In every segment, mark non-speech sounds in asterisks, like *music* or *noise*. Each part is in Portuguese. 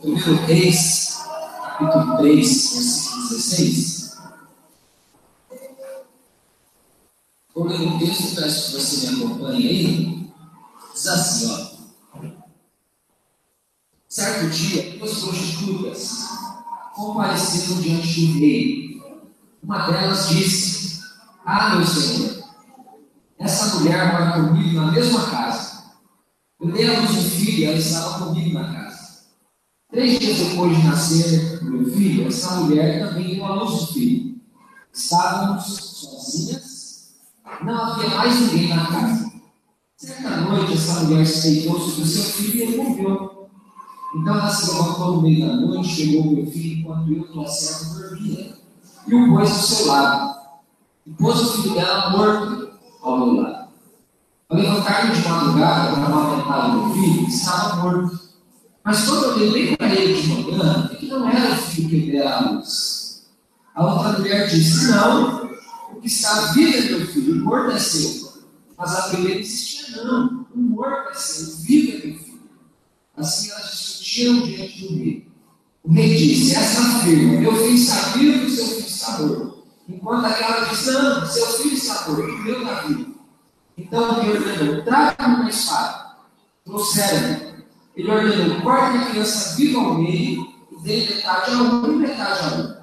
Primeiro Reis, capítulo 3, versículo 16. Vou ler um texto, peço que você me acompanhe aí. Diz assim, ó. Certo dia, duas prostitutas compareceram diante do rei. Uma delas disse: Ah, meu senhor, essa mulher mora comigo na mesma casa. Eu dei a um filho e ela estava comigo na casa. Três dias depois de nascer meu filho, essa mulher também deu a luz um filho. Estávamos sozinhas, não havia mais ninguém na casa. Certa noite, essa mulher se deitou sobre o seu filho e ele morreu. Então ela se levantou no meio da noite, pegou meu filho enquanto eu, tua serva, dormia, e o pôs ao seu lado. E pôs o filho dela morto ao meu lado. Ao levantar-me de madrugada para amamentar meu filho, estava morto. Mas quando eu lembrei de é que não era o filho que dera à luz. A outra mulher disse: Não, o que está vivo é meu filho, o morto é seu. Mas a primeira insistia: Não, o morto é seu, o vivo é meu filho. Assim elas discutiram diante do rei. O rei disse: Essa afirma: Meu filho está vivo e seu filho está morto. Enquanto aquela disse: Não, seu filho está morto, o meu está vivo. Então o rei ordenou: Traga-me uma espada. Trouxeram-me. Ele ordenou: corte a criança viva ao meio e dê metade a um e metade a um.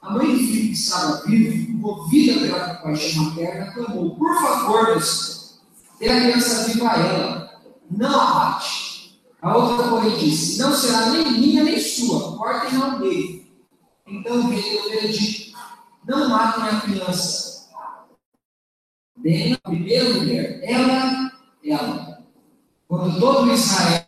A mãe do filho que estava vivo, movida pela compaixão materna, clamou: Por favor, senhor, dê a criança viva a ela, não a mate. A outra, porém, disse: Não será nem minha nem sua, cortem ao meio. Então o rei deu veredito: Não matem a criança. Deem a primeira mulher, ela, ela. Quando todo Israel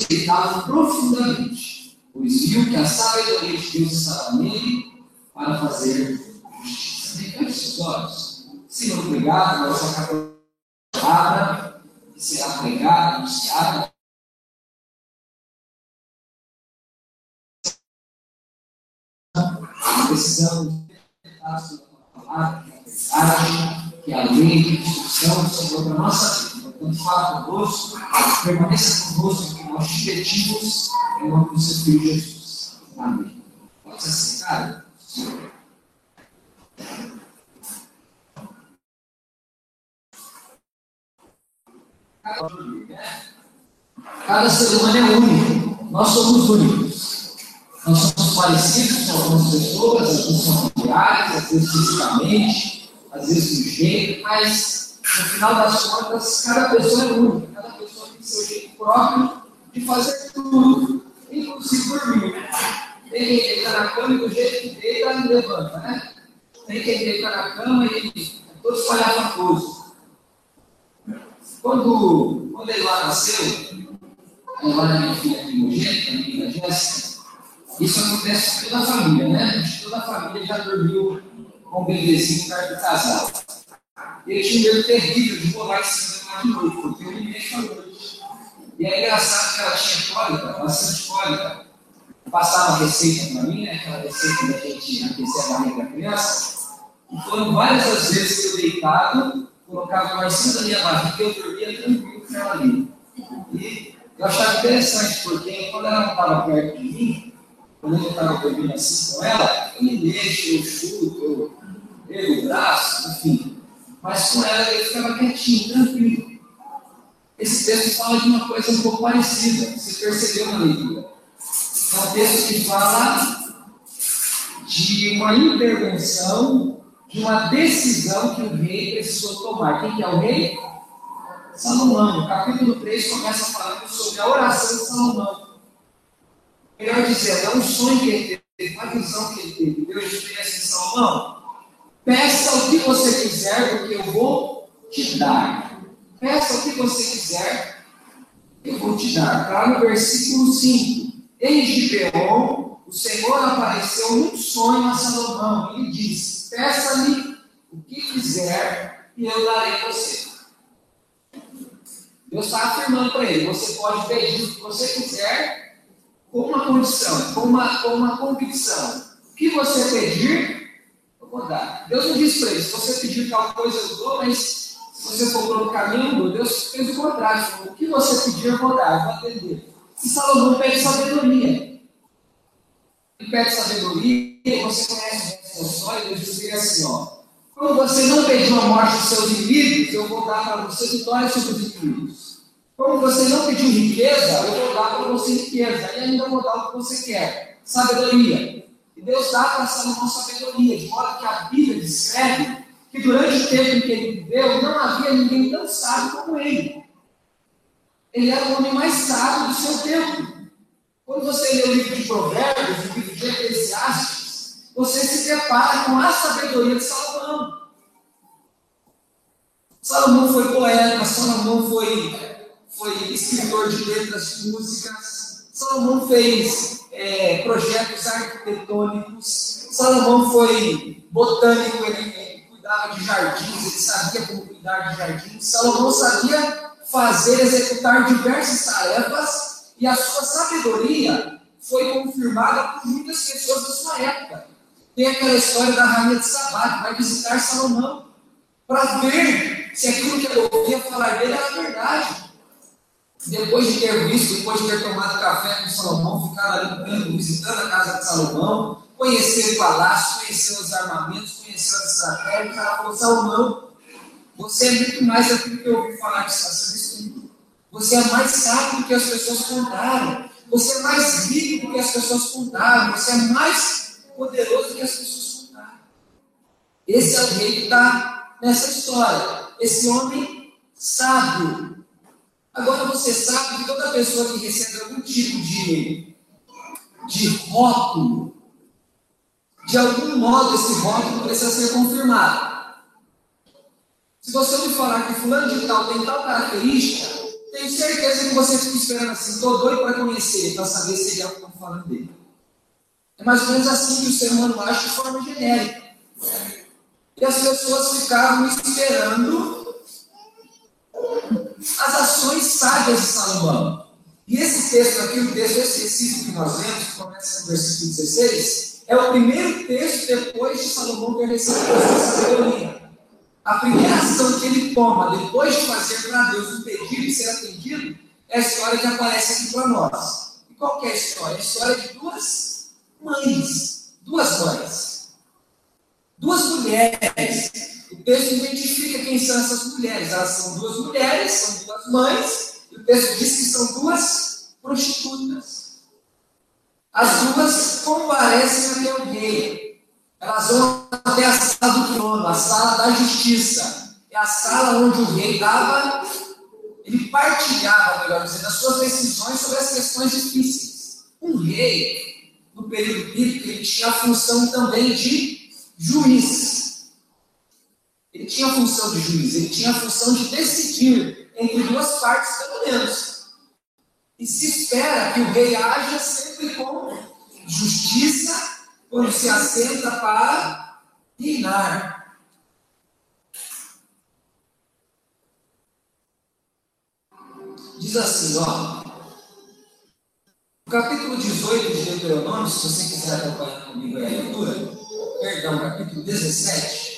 respeitava profundamente, pois viu que a sabedoria de Deus estava nele para fazer justiça. Feche seus olhos. Senhor, obrigado por essa palavra que será pregada, anunciada. Precisamos da sua palavra, que a verdade, que a lei, que a instrução, Senhor, para a nossa vida. Portanto, fala conosco, permaneça conosco, que nós te pedimos em nome do seu Filho Jesus. Amém. Pode ser sentado? Cada ser humano é único. Nós somos únicos. Nós somos parecidos com algumas pessoas, às vezes familiares, às vezes fisicamente, às vezes do jeito, mas no final das contas, cada pessoa é única. Cada pessoa tem seu jeito próprio de fazer tudo, inclusive dormir. Tem quem deita na cama e do jeito que deita, levanta, né? Tem quem deita na cama e é todo espalhafatoso. Quando, quando ele lá nasceu, agora minha filha primogênita, minha Jéssica, isso acontece com toda a família, né? Toda a família já dormiu com o bebezinho perto do casal. Ele tinha um medo terrível de rolar em cima de noite, porque eu à noite. E é engraçado que ela tinha cólica, bastante cólica. Passava receita para mim, né? aquela receita da gente aquecer a barriga da criança. E foram várias as vezes que eu deitado, colocava mais cima da minha barriga, eu dormia tranquilo com ela ali. E eu achava interessante, porque quando ela não estava perto de mim, quando eu estava dormindo assim com ela, eu me mexo, eu chuto, eu ergo o braço, enfim. Mas com ela eu ficava quietinho, tranquilo. Esse texto fala de uma coisa um pouco parecida, você percebeu na leitura. É um texto que fala de uma intervenção, de uma decisão que o rei precisou tomar. Quem que é o rei? Salomão. O capítulo 3 começa falando sobre a oração de Salomão. Melhor dizendo, é um sonho que ele teve, uma visão que ele teve. Deus disse assim, Salomão, peça o que você quiser, porque eu vou te dar. Peça o que você quiser, eu vou te dar. Está no versículo 5. Em Gibeon, o Senhor apareceu num sonho a Salomão e lhe disse: Peça-me o que quiser e eu darei você. Deus está afirmando para ele: você pode pedir o que você quiser, com uma condição, com uma, com uma convicção. O que você pedir, Deus não disse para ele: se você pedir tal coisa, eu dou, mas se Se você for pelo caminho, Deus fez o contrário. O que você pedir, eu vou dar, eu vou atender. E Salomão pede sabedoria. Ele pede sabedoria, e você conhece a história, Deus diz assim, ó. Quando você não pediu a morte dos seus inimigos, eu vou dar para você vitória sobre os inimigos. Como você não pediu riqueza, eu vou dar para você riqueza. E ainda vou dar o que você quer. Sabedoria. E Deus dá para Salomão sabedoria, de modo que a Bíblia descreve que durante o tempo em que ele viveu, não havia ninguém tão sábio como ele. Ele era o homem mais sábio do seu tempo. Quando você lê o livro de Provérbios, o livro de Eclesiastes, você se depara com a sabedoria de Salomão. Salomão foi poeta, Salomão foi, foi escritor de letras músicas, Salomão fez é, projetos arquitetônicos, Salomão foi botânico, ele cuidava de jardins, ele sabia como cuidar de jardins, Salomão sabia fazer, executar diversas tarefas e a sua sabedoria foi confirmada por muitas pessoas da sua época. Tem aquela história da rainha de Sabá, que vai visitar Salomão para ver se aquilo que ela ouvia falar dele era verdade. Depois de ter visto, depois de ter tomado café com Salomão, ficar ali visitando a casa de Salomão, conhecer o palácio, conhecer os armamentos, conhecer as estratégias, ela falou: Salomão, você é muito mais daquilo que eu ouvi falar sendo escrito. Você é mais sábio do que as pessoas contaram. Você é mais rico do que as pessoas contaram. Você é mais poderoso do que as pessoas contaram. Esse é o rei que está nessa história. Esse homem sábio. Agora você sabe que toda pessoa que recebe algum tipo de, de rótulo, de algum modo esse rótulo precisa ser confirmado. Se você me falar que fulano de tal tem tal característica, tenho certeza que você fica esperando assim, estou doido para conhecer, para saber se ele é o que estão falando dele. É mais ou menos assim que o ser humano age de forma genérica. E as pessoas ficavam esperando as ações sábias de Salomão. E esse texto aqui, o texto específico que nós lemos, que começa no versículo 16, é o primeiro texto depois de Salomão ter recebido essa sabedoria. A primeira ação que ele toma depois de fazer para Deus um pedido e ser atendido é a história que aparece aqui para nós. E qual é a história? A história de duas mães. Duas mães. Duas mulheres. Texto identifica quem são essas mulheres. Elas são duas mulheres, são duas mães. E o texto diz que são duas prostitutas. As duas comparecem até o rei. Elas vão até a sala do trono, a sala da justiça. É a sala onde o rei dava, ele partilhava, melhor dizendo, as suas decisões sobre as questões difíceis. Um rei, no período bíblico, ele tinha a função também de juiz. Ele tinha a função de juiz, ele tinha a função de decidir entre duas partes, pelo menos. E se espera que o rei haja sempre com justiça quando se assenta para reinar. Diz assim, ó. No capítulo 18 de Deuteronômio, se você quiser acompanhar comigo a leitura, perdão, capítulo 17.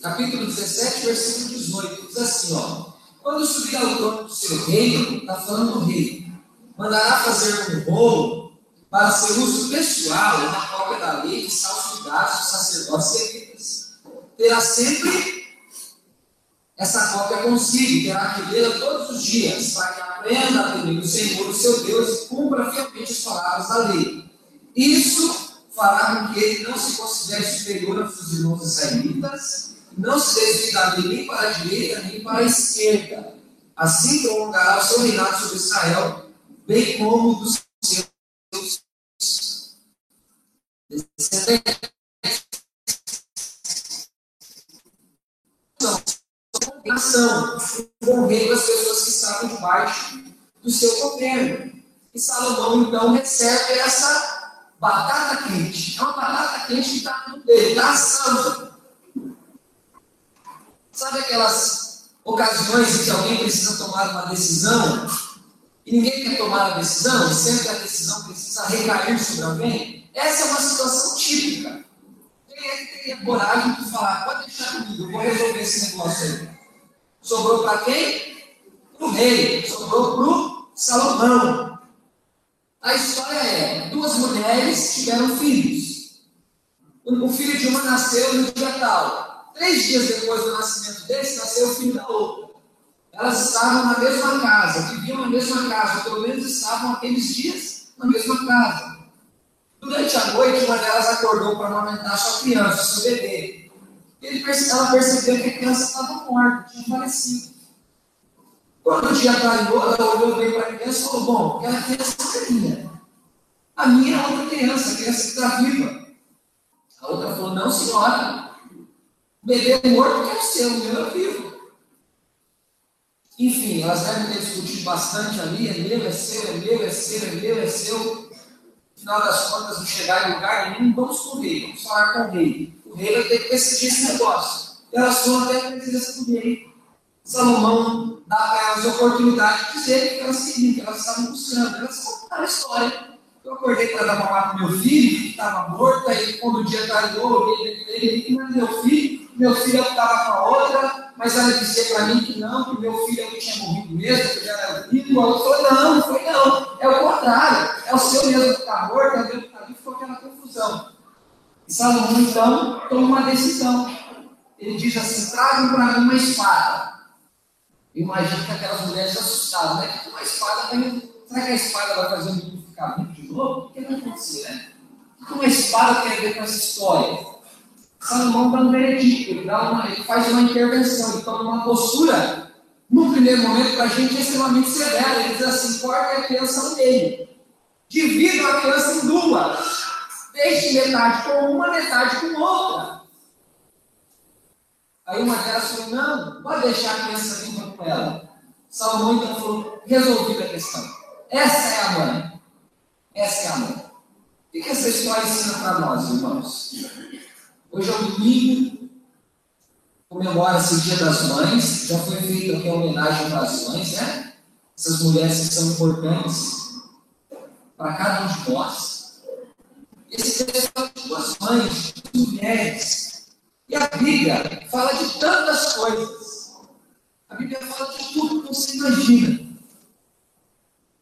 capítulo 17, versículo 18, diz assim, ó. Quando subir ao trono do seu reino, está falando do rei, mandará fazer um bolo para seu uso pessoal na cópia da lei de salsidade dos sacerdotes levitas. Terá sempre essa cópia consigo, terá que lê-la todos os dias, para que aprenda a temer o Senhor, o seu Deus, e cumpra fielmente as palavras da lei. Isso fará com que ele não se considere superior aos seus irmãos israelitas, não se desviará nem para a direita nem para a esquerda. Assim prolongará o seu reinado sobre Israel, bem como dos seus descendentes. Nação, com rei das pessoas que estavam debaixo do seu governo. E Salomão, então, recebe essa batata quente. É uma batata quente que está no dele, está assando. Sabe aquelas ocasiões em que alguém precisa tomar uma decisão e ninguém quer tomar a decisão, sempre a decisão precisa recair sobre alguém, essa é uma situação típica. Quem é que teria coragem de falar, pode deixar comigo, eu vou resolver esse negócio aí? Sobrou para quem? Para o rei, sobrou para o Salomão. A história é: duas mulheres tiveram filhos. O filho de uma nasceu no dia tal. Três dias depois do nascimento desse, nasceu o filho da outra. Elas estavam na mesma casa, viviam na mesma casa, pelo menos estavam aqueles dias na mesma casa. Durante a noite, uma delas acordou para amamentar sua criança, seu bebê. Ele, ela percebeu que a criança estava morta, tinha falecido. Quando o dia clareou, ela olhou bem para a criança e falou: Bom, aquela criança é minha. A minha é outra criança, a criança que está viva. A outra falou: Não, senhora. Bebê é morto que é o seu, o meu é vivo. Enfim, elas devem ter discutido bastante ali: é meu, é seu, é meu, é seu, é meu, é seu. No final das contas, não chegar em lugar nenhum, vamos com o rei, vamos falar com o rei. O rei vai ter que decidir esse negócio. E elas foram até a presença do rei. Salomão dá para elas a oportunidade de dizer que elas queriam, que elas estavam buscando. Elas contaram a história. Eu acordei para dar mamar para meu filho, que estava morto, aí quando o dia clareou, ele ele que não é meu filho, meu filho estava com a outra, mas ela disse para mim que não, que meu filho não tinha morrido mesmo, que já era vivo. A outra falou, não, foi não, é o contrário, é o seu mesmo que está morto, é o meu que está vivo, ficou aquela confusão. E Salomão então toma uma decisão. Ele diz assim: tragam para mim uma espada. Imagina que aquelas mulheres assustadas, né? Que uma espada vai. Será que a espada vai fazer o mundo ficar muito de novo? O que vai acontecer, né? O que uma espada tem a ver com essa história? Salomão dá um ele, dá uma, ele faz uma intervenção, ele toma uma postura, no primeiro momento, para a gente é extremamente severa. Ele diz assim: corta a criança meio, divida a criança em duas, deixe metade com uma, metade com outra. Aí uma delas falou: não, pode deixar a criança viva com ela. Salomão então falou: resolvida a questão. Essa é a mãe. Essa é a mãe. O que essa história ensina para nós, irmãos? Hoje é o domingo, comemora-se o Dia das Mães, já foi feita aqui a homenagem as mães, né? Essas mulheres que são importantes para cada um de nós. Esse texto fala de duas mães, de mulheres e a Bíblia fala de tantas coisas. A Bíblia fala de tudo que você imagina.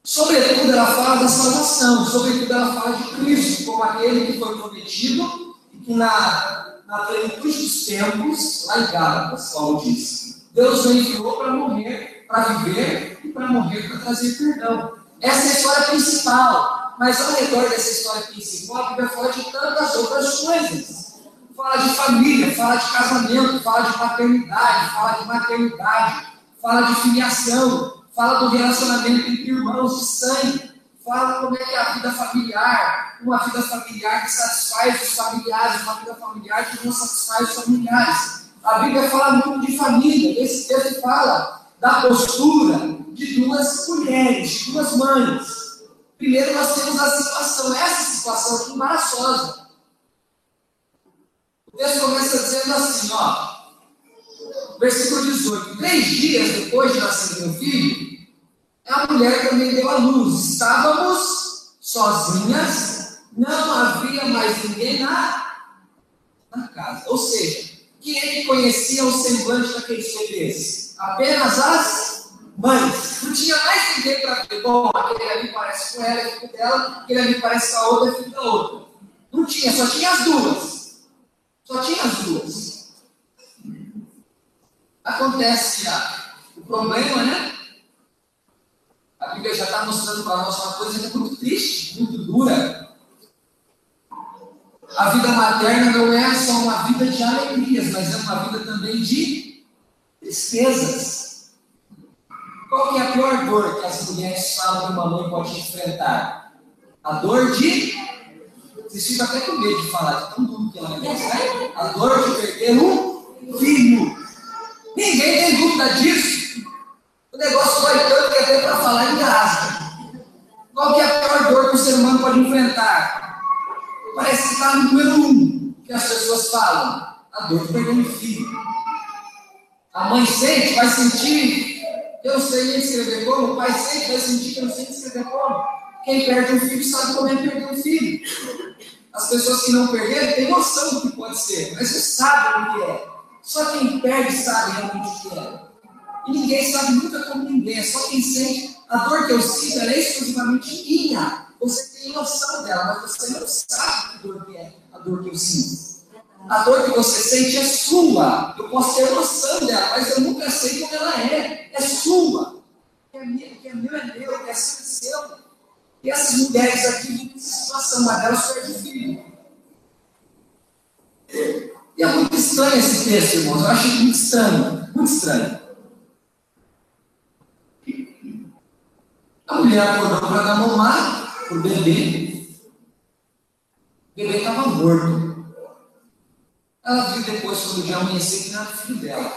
Sobretudo, ela fala da salvação. Sobretudo, ela fala de Cristo como aquele que foi prometido que na, na plenitude dos tempos, lá em Gálatas, Paulo diz, Deus o enviou para morrer, para viver e para morrer para trazer perdão. Essa é a história principal. Mas ao redor dessa história principal, a Bíblia fala de tantas outras coisas fala de família, fala de casamento, fala de paternidade, fala de maternidade, fala de filiação, fala do relacionamento entre irmãos de sangue, fala como é que é a vida familiar, uma vida familiar que satisfaz os familiares, uma vida familiar que não satisfaz os familiares. A Bíblia fala muito de família, esse texto fala da postura de duas mulheres, de duas mães. Primeiro nós temos a situação, essa situação embaraçosa o texto começa dizendo assim, ó. Versículo 18. Três dias depois de nascer meu filho, a mulher também deu à luz. Estávamos sozinhas, não havia mais ninguém na, na casa. Ou seja, é que conhecia o semblante daqueles bebês? Apenas as mães. Não tinha mais ninguém para ver. Bom, aquele ali parece com ela, é filho dela, aquele ali parece com a outra, é filho da outra. Não tinha, só tinha as duas. Só tinha as duas. Acontece que o problema, né? A Bíblia já está mostrando para nós uma coisa muito triste, muito dura. A vida materna não é só uma vida de alegrias, mas é uma vida também de tristezas. Qual que é a pior dor que as mulheres falam que uma mãe pode enfrentar? A dor de vocês ficam até com medo de falar, de tão duro que ela é. Né? A dor de perder um filho. Ninguém tem dúvida disso. O negócio vai tanto que até para falar engasga. Qual que é a pior dor que o ser humano pode enfrentar? Parece que está no número um que as pessoas falam. A dor de perder um filho. A mãe sente, vai sentir Eu sei escrever como, o pai sempre vai sentir que eu não sei escrever como. Quem perde um filho sabe como é perder um filho. As pessoas que não perderam têm noção do que pode ser, mas não sabem o que é. Só quem perde sabe realmente o que é. E ninguém sabe nunca como ninguém, é só quem sente. A dor que eu sinto é exclusivamente minha. Você tem noção dela, mas você não sabe que dor que é a dor que eu sinto. A dor que você sente é sua. Eu posso ter noção dela, mas eu nunca sei como ela é. É sua. Que é meu, que é meu, é meu, que é seu, é seu. E essas mulheres aqui vivem situação, uma delas perde o filho. E é muito estranho esse texto, irmãos. Eu acho muito estranho. Muito estranho. A mulher acordou para dar mamar para o bebê. O bebê estava morto. Ela viu depois, quando o dia amanheceu, que não era filho dela.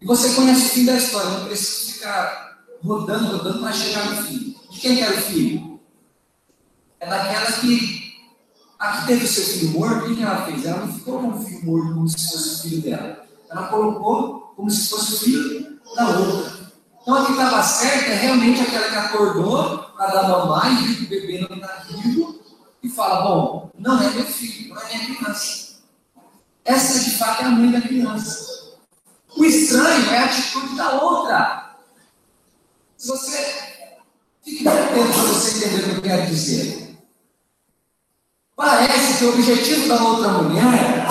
E você conhece o fim da história, não precisa ficar rodando, rodando para chegar no fim. De quem era o filho? É daquela que a que teve o seu filho morto, o que ela fez? Ela não ficou com o filho morto como se fosse o filho dela. Ela colocou como se fosse o filho da outra. Então a que estava certa é realmente aquela que acordou para dar mamar e viu que o bebê não está vivo e fala: Bom, não é meu filho, não é minha criança. Essa de fato é a mãe da criança. O estranho é a atitude da outra. Se você. Fique atento para você entender o que eu quero dizer. Parece que o objetivo da outra mulher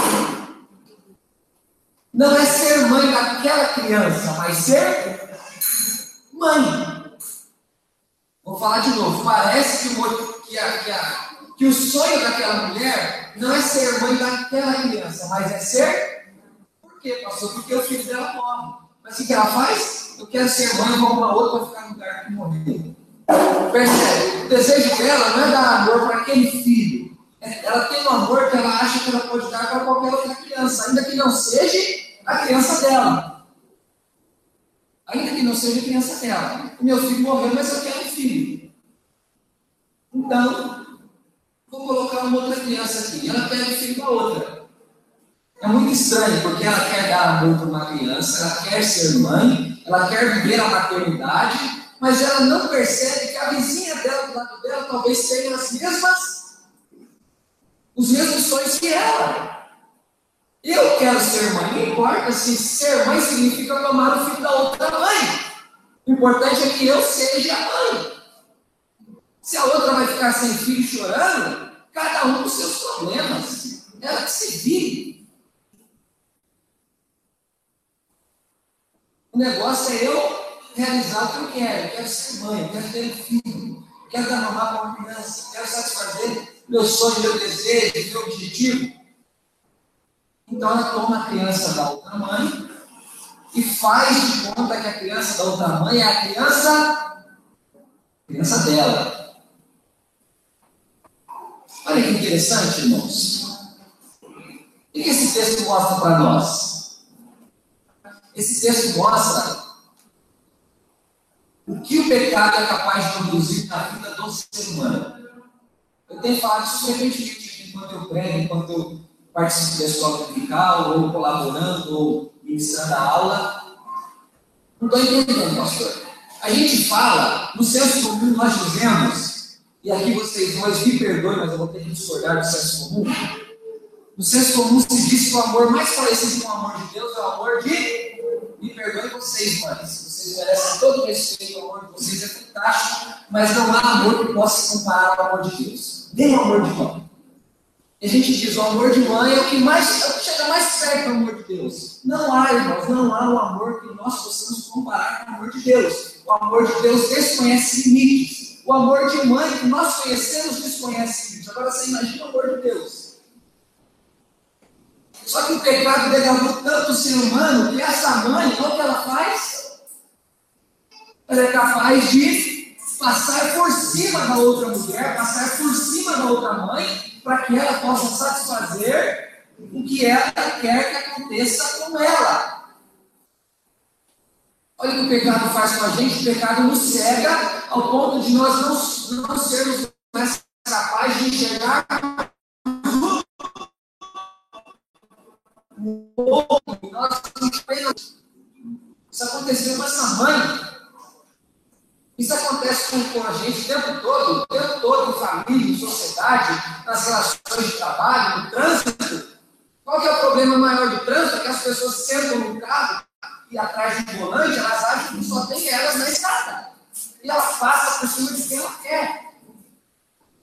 não é ser mãe daquela criança, mas ser mãe. Vou falar de novo. Parece que o, que, a, que, a, que o sonho daquela mulher não é ser mãe daquela criança, mas é ser. Por quê, pastor? Porque o filho dela morre. Mas o que ela faz? Eu quero ser mãe, eu vou uma outra para ficar no lugar que morreu. Percebe? O desejo dela não é dar amor para aquele filho. É, ela tem um amor que ela acha que ela pode dar para qualquer outra criança, ainda que não seja a criança dela. Ainda que não seja criança dela. O meu filho morreu, mas eu quero um filho. Então, vou colocar uma outra criança aqui. Ela pega o filho da outra. É muito estranho, porque ela quer dar amor para uma criança, ela quer ser mãe, ela quer viver a maternidade, mas ela não percebe que a vizinha dela, do lado dela, talvez tenha as mesmas, os mesmos sonhos que ela. Eu quero ser mãe. Não importa se ser mãe significa tomar o filho da outra mãe. O importante é que eu seja mãe. Se a outra vai ficar sem filho chorando, cada um com seus problemas. Ela que se vire. O negócio é eu realizar o que eu quero. Eu quero ser mãe, quero ter filho, quero dar mamar para uma criança, quero satisfazer meu sonho, meu desejo, meu objetivo. Então ela toma a criança da outra mãe e faz de conta que a criança da outra mãe é a criança, criança dela. Olha que interessante, irmãos. O que esse texto mostra para nós? Esse texto mostra o que o pecado é capaz de produzir na vida do ser humano. Eu tenho falado isso frequentemente enquanto eu prego, enquanto eu participo da escola dominical, ou colaborando, ou ministrando a aula. Não estou entendendo, pastor. A gente fala, no senso comum nós dizemos, e aqui vocês dois me perdoem, mas eu vou ter que discordar do senso comum. No senso comum se diz que o amor mais parecido com o amor de Deus é o amor de. Me perdoem vocês, mães. Vocês merecem todo o respeito, o amor de vocês é fantástico, mas não há amor que possa se comparar ao amor de Deus. Nem o amor de mãe. A gente diz, o amor de mãe é o que mais é o que chega mais perto do amor de Deus. Não há, irmãos, não há o amor que nós possamos comparar com o amor de Deus. O amor de Deus desconhece limites. O amor de mãe que nós conhecemos desconhece limites. Agora você imagina o amor de Deus. Só que o pecado degradou tanto o ser humano que essa mãe, o que ela faz? Ela é capaz de passar por cima da outra mulher, passar por cima da outra mãe para que ela possa satisfazer o que ela quer que aconteça com ela. Olha o que o pecado faz com a gente, o pecado nos cega ao ponto de nós não, não sermos mais capazes de enxergar o outro. Isso aconteceu com essa mãe. Com, com a gente o tempo todo, o tempo todo em família, em sociedade, nas relações de trabalho, no trânsito. Qual que é o problema maior do trânsito? É que as pessoas sentam no carro e atrás do volante, elas acham que só tem elas na estrada. E ela passa por cima de quem ela quer.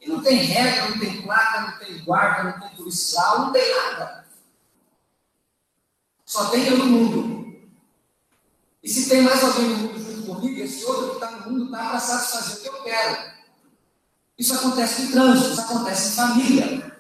E não tem regra, não tem placa, não tem guarda, não tem policial, não tem nada. Só tem eu no mundo. E se tem mais alguém no mundo comigo, esse outro que está no mundo está para satisfazer o que eu quero. Isso acontece no trânsito, isso acontece em família.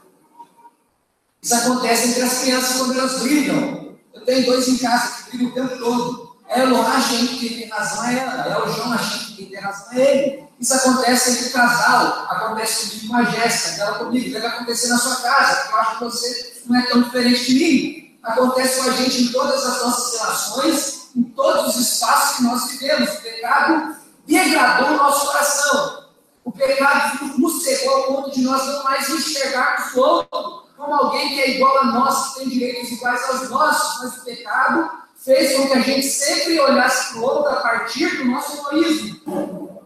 Isso acontece entre as crianças quando elas brigam. Eu tenho dois em casa que brigam o tempo todo. É o achando que quem tem razão é ela, é o João achando que quem tem razão é ele. Isso acontece entre o casal, acontece comigo com a Jéssica, ela comigo, deve acontecer na sua casa, porque eu acho que você não é tão diferente de mim. Acontece com a gente em todas as nossas relações, em todos os espaços que nós vivemos. O pecado degradou o nosso coração. O pecado nos cegou ao ponto de nós não mais enxergarmos o outro como alguém que é igual a nós, que tem direitos iguais aos nossos, mas o pecado fez com que a gente sempre olhasse para o outro a partir do nosso egoísmo.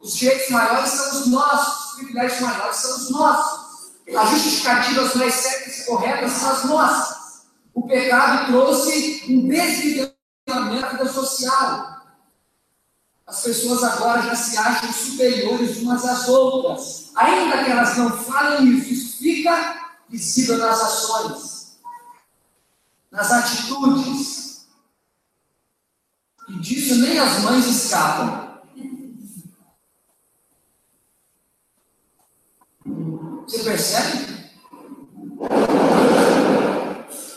Os direitos maiores são os nossos, os privilégios maiores são os nossos. As justificativas mais certas e corretas são as nossas. O pecado trouxe um desnivelamento da vida social. As pessoas agora já se acham superiores umas às outras. Ainda que elas não falem isso, isso fica visível nas ações, nas atitudes. E disso nem as mães escapam. Você percebe?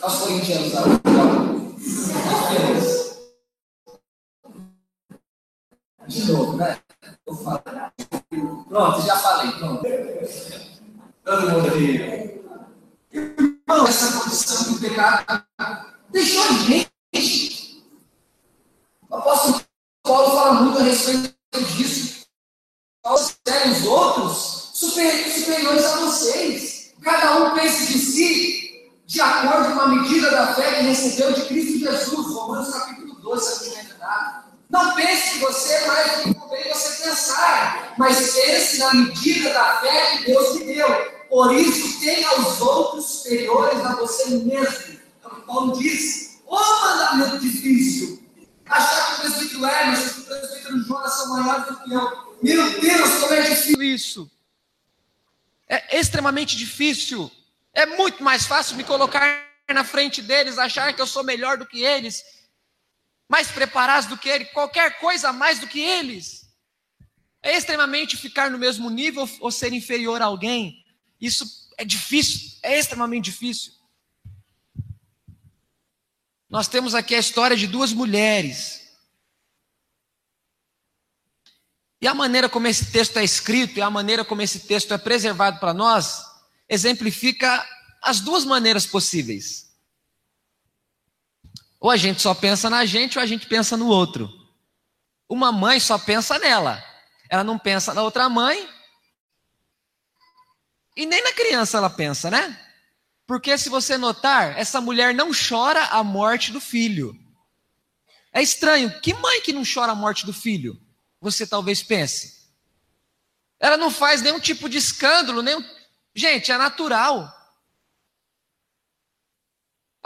Aos corintianos, De novo, né? Eu falo. Pronto, já falei, pronto. Todo mundo aqui. Irmão, essa condição do pecado deixou a gente. O apóstolo Paulo fala muito a respeito disso. Paulo os outros superiores a vocês. Cada um pense de si de acordo com a medida da fé que recebeu de Cristo Jesus. Romanos capítulo 12, se não me Não pense que você é mais do que convém você pensar, mas pense na medida da fé que Deus te deu. Por isso, tenha os outros superiores a você mesmo. O que Paulo diz. O mandamento difícil. Achar que o presbítero Hermes e o presbítero Jonas são maiores do que eu. Meu Deus, como é difícil isso. É extremamente difícil. É muito mais fácil me colocar na frente deles, achar que eu sou melhor do que eles, mais preparados do que eles, qualquer coisa mais do que eles. É extremamente ficar no mesmo nível ou ser inferior a alguém. Isso é difícil, é extremamente difícil. Nós temos aqui a história de duas mulheres. E a maneira como esse texto é escrito e a maneira como esse texto é preservado para nós exemplifica as duas maneiras possíveis. Ou a gente só pensa na gente ou a gente pensa no outro. Uma mãe só pensa nela. Ela não pensa na outra mãe e nem na criança ela pensa, né? Porque se você notar, essa mulher não chora a morte do filho. É estranho. Que mãe que não chora a morte do filho? Você talvez pense. Ela não faz nenhum tipo de escândalo, nenhum. Gente, é natural.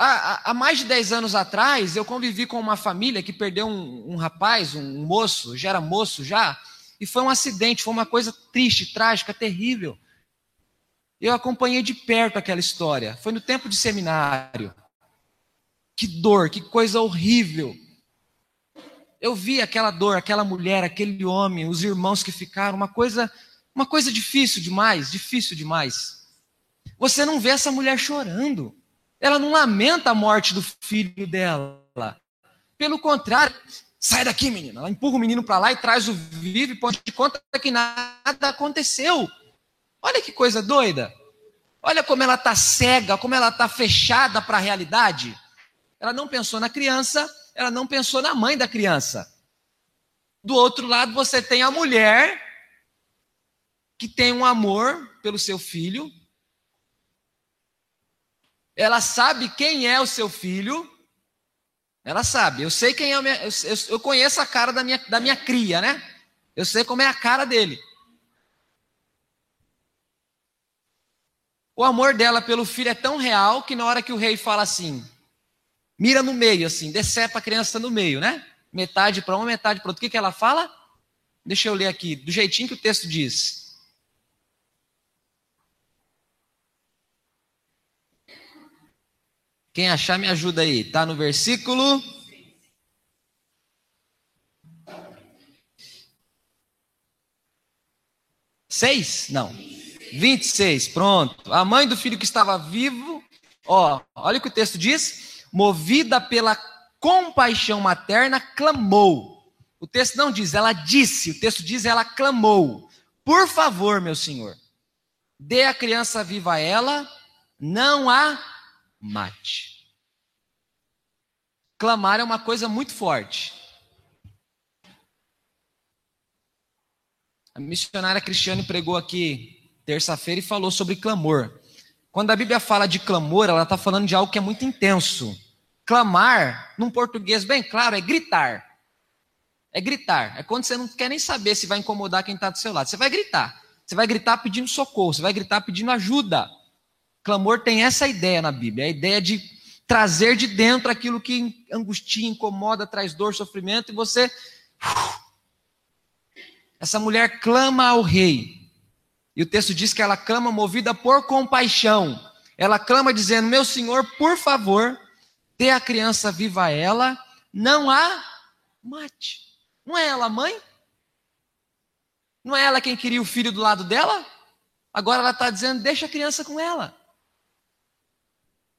Há, há, mais de 10 anos atrás, eu convivi com uma família que perdeu um, um rapaz, um, moço, já era moço já, e foi um acidente, foi uma coisa triste, trágica, terrível. Eu acompanhei de perto aquela história. Foi no tempo de seminário. Que dor, que coisa horrível. Eu vi aquela dor, aquela mulher, aquele homem, os irmãos que ficaram, uma coisa, uma coisa difícil demais, difícil demais. Você não vê essa mulher chorando. Ela não lamenta a morte do filho dela. Pelo contrário, sai daqui, menina. Ela empurra o menino para lá e traz o vivo e põe de conta que nada aconteceu. Olha que coisa doida. Olha como ela está cega, como ela está fechada para a realidade. Ela não pensou na criança, ela não pensou na mãe da criança. Do outro lado, você tem a mulher que tem um amor pelo seu filho. Ela sabe quem é o seu filho. Ela sabe. Eu sei quem é o meu. Eu, eu, conheço a cara da minha, da minha cria, né? Eu sei como é a cara dele. O amor dela pelo filho é tão real que na hora que o rei fala assim, mira no meio, assim, decepa a criança no meio, né? Metade para uma, metade para outra. O que, que ela fala? Deixa eu ler aqui, do jeitinho que o texto diz. Quem achar, me ajuda aí. Está no versículo. Seis? Não. 26, pronto. A mãe do filho que estava vivo, ó, olha o que o texto diz: movida pela compaixão materna, clamou. O texto não diz, ela disse, o texto diz, ela clamou. Por favor, meu senhor, dê a criança viva a ela, não a mate. Clamar é uma coisa muito forte. A missionária Cristiane pregou aqui terça-feira e falou sobre clamor. Quando a Bíblia fala de clamor, ela está falando de algo que é muito intenso. Clamar, num português bem claro, é gritar. É gritar. É quando você não quer nem saber se vai incomodar quem está do seu lado. Você vai gritar. Você vai gritar pedindo socorro. Você vai gritar pedindo ajuda. Clamor tem essa ideia na Bíblia, a ideia de trazer de dentro aquilo que angustia, incomoda, traz dor, sofrimento, e você. Essa mulher clama ao rei. E o texto diz que ela clama movida por compaixão. Ela clama dizendo: Meu senhor, por favor, dê a criança viva a ela, não a mate. Não é ela mãe? Não é ela quem queria o filho do lado dela? Agora ela está dizendo: deixa a criança com ela.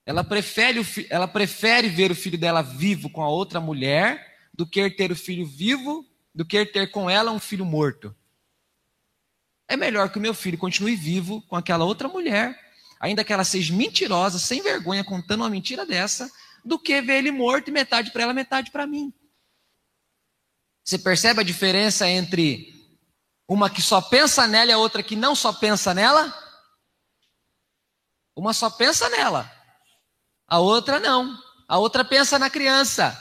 Ela prefere, ela prefere ver o filho dela vivo com a outra mulher do que ter o filho vivo, do que ter com ela um filho morto. É melhor que o meu filho continue vivo com aquela outra mulher, ainda que ela seja mentirosa, sem vergonha, contando uma mentira dessa, do que ver ele morto e metade para ela, metade para mim. Você percebe a diferença entre uma que só pensa nela e a outra que não só pensa nela? Uma só pensa nela, a outra não. A outra pensa na criança.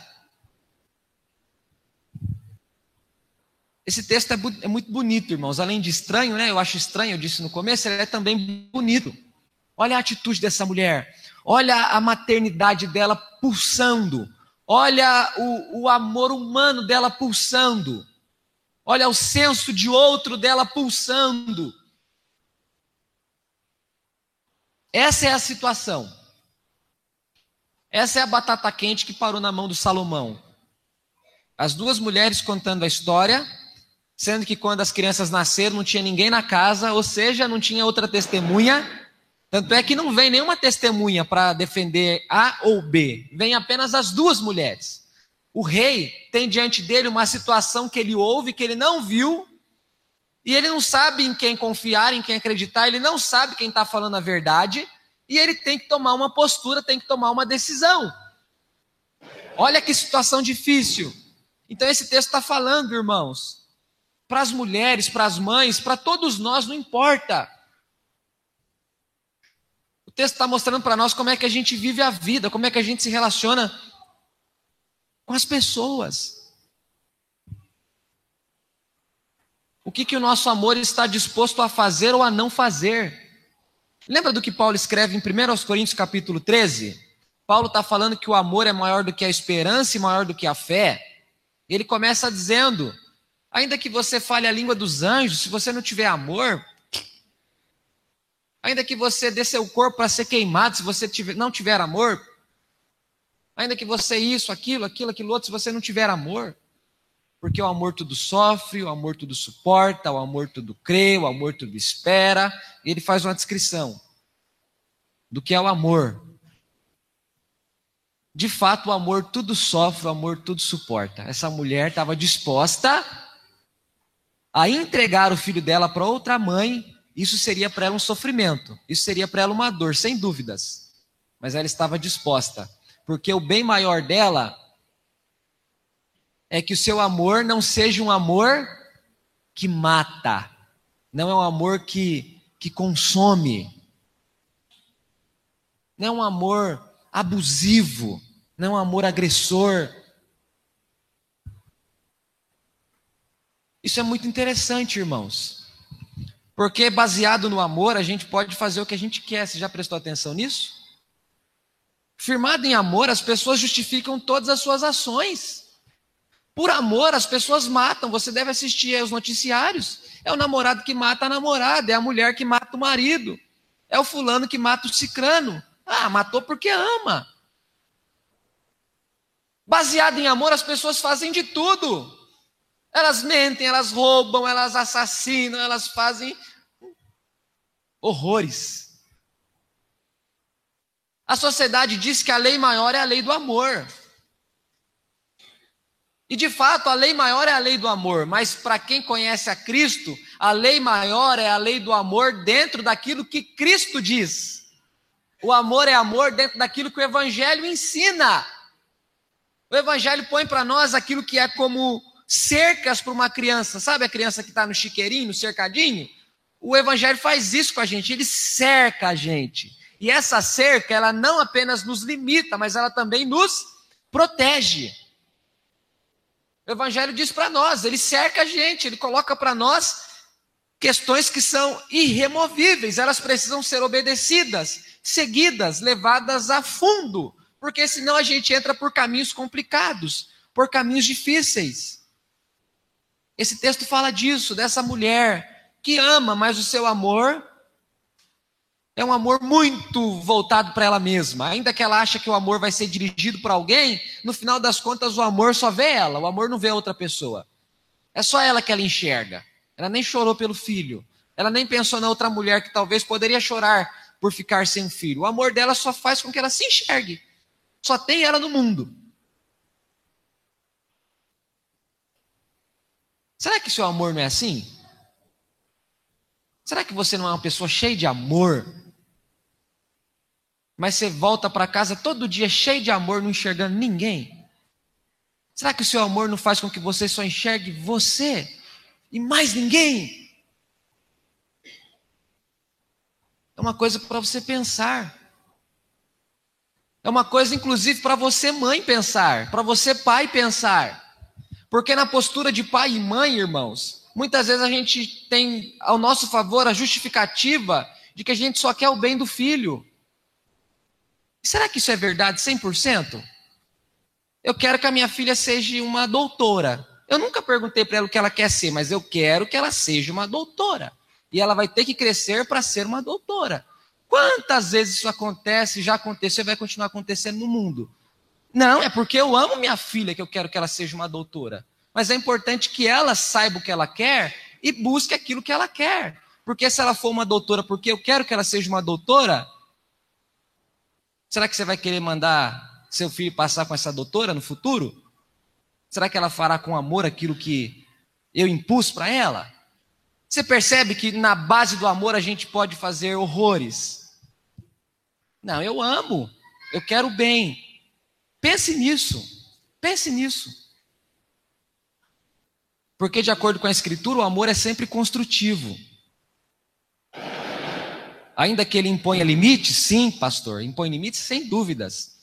Esse texto é, é, muito bonito, irmãos. Além de estranho, né? Eu acho estranho, eu disse no começo, ele é também bonito. Olha a atitude dessa mulher. Olha a maternidade dela pulsando. Olha o, o amor humano dela pulsando. Olha o senso de outro dela pulsando. Essa é a situação. Essa é a batata quente que parou na mão do Salomão. As duas mulheres contando a história, sendo que quando as crianças nasceram não tinha ninguém na casa, ou seja, não tinha outra testemunha. Tanto é que não vem nenhuma testemunha para defender A ou B, vem apenas as duas mulheres. O rei tem diante dele uma situação que ele ouve, que ele não viu, e ele não sabe em quem confiar, em quem acreditar, ele não sabe quem está falando a verdade e ele tem que tomar uma postura, tem que tomar uma decisão. Olha que situação difícil. Então, esse texto está falando, irmãos, para as mulheres, para as mães, para todos nós, não importa. O texto está mostrando para nós como é que a gente vive a vida, como é que a gente se relaciona com as pessoas. O que, que o nosso amor está disposto a fazer ou a não fazer. Lembra do que Paulo escreve em 1 Coríntios capítulo 13? Paulo está falando que o amor é maior do que a esperança e maior do que a fé. Ele começa dizendo: ainda que você fale a língua dos anjos, se você não tiver amor, ainda que você dê seu corpo para ser queimado, se você tiver, não tiver amor, ainda que você isso, aquilo, aquilo, aquilo outro, se você não tiver amor, porque o amor tudo sofre, o amor tudo suporta, o amor tudo crê, o amor tudo espera. Ele faz uma descrição do que é o amor. De fato, o amor tudo sofre, o amor tudo suporta. Essa mulher estava disposta a entregar o filho dela para outra mãe. Isso seria para ela um sofrimento, isso seria para ela uma dor, sem dúvidas. Mas ela estava disposta, porque o bem maior dela é que o seu amor não seja um amor que mata, não é um amor que, que consome, não é um amor abusivo, não é um amor agressor. Isso é muito interessante, irmãos. Porque baseado no amor, a gente pode fazer o que a gente quer. Você já prestou atenção nisso? Firmado em amor, as pessoas justificam todas as suas ações. Por amor, as pessoas matam. Você deve assistir os noticiários. É o namorado que mata a namorada, é a mulher que mata o marido, é o fulano que mata o cicrano. Ah, matou porque ama. Baseado em amor, as pessoas fazem de tudo. Elas mentem, elas roubam, elas assassinam, elas fazem horrores. A sociedade diz que a lei maior é a lei do amor. E de fato, a lei maior é a lei do amor, mas para quem conhece a Cristo, a lei maior é a lei do amor dentro daquilo que Cristo diz. O amor é amor dentro daquilo que o Evangelho ensina. O Evangelho põe para nós aquilo que é como cercas para uma criança. Sabe a criança que está no chiqueirinho, no cercadinho? O Evangelho faz isso com a gente, ele cerca a gente. E essa cerca, ela não apenas nos limita, mas ela também nos protege. O Evangelho diz para nós, ele cerca a gente, ele coloca para nós questões que são irremovíveis, elas precisam ser obedecidas, seguidas, levadas a fundo, porque senão a gente entra por caminhos complicados, por caminhos difíceis. Esse texto fala disso, dessa mulher que ama, mas o seu amor é um amor muito voltado para ela mesma. Ainda que ela acha que o amor vai ser dirigido para alguém, no final das contas o amor só vê ela, o amor não vê outra pessoa. É só ela que ela enxerga. Ela nem chorou pelo filho. Ela nem pensou na outra mulher que talvez poderia chorar por ficar sem filho. O amor dela só faz com que ela se enxergue. Só tem ela no mundo. Será que seu amor não é assim? Será que você não é uma pessoa cheia de amor? Mas você volta para casa todo dia cheio de amor, não enxergando ninguém? Será que o seu amor não faz com que você só enxergue você e mais ninguém? É uma coisa para você pensar. É uma coisa, inclusive, para você, mãe, pensar, para você, pai, pensar. Porque na postura de pai e mãe, irmãos, muitas vezes a gente tem ao nosso favor a justificativa de que a gente só quer o bem do filho. Será que isso é verdade 100%? Eu quero que a minha filha seja uma doutora. Eu nunca perguntei para ela o que ela quer ser, mas eu quero que ela seja uma doutora. E ela vai ter que crescer para ser uma doutora. Quantas vezes isso acontece, já aconteceu e vai continuar acontecendo no mundo? Não, é porque eu amo minha filha que eu quero que ela seja uma doutora. Mas é importante que ela saiba o que ela quer e busque aquilo que ela quer. Porque se ela for uma doutora porque eu quero que ela seja uma doutora, Será que você vai querer mandar seu filho passar com essa doutora no futuro? Será que ela fará com amor aquilo que eu impus para ela? Você percebe que na base do amor a gente pode fazer horrores? Não, eu amo, eu quero bem. Pense nisso, pense nisso. Porque, de acordo com a Escritura, o amor é sempre construtivo. Ainda que ele imponha limites, sim, pastor, impõe limites sem dúvidas.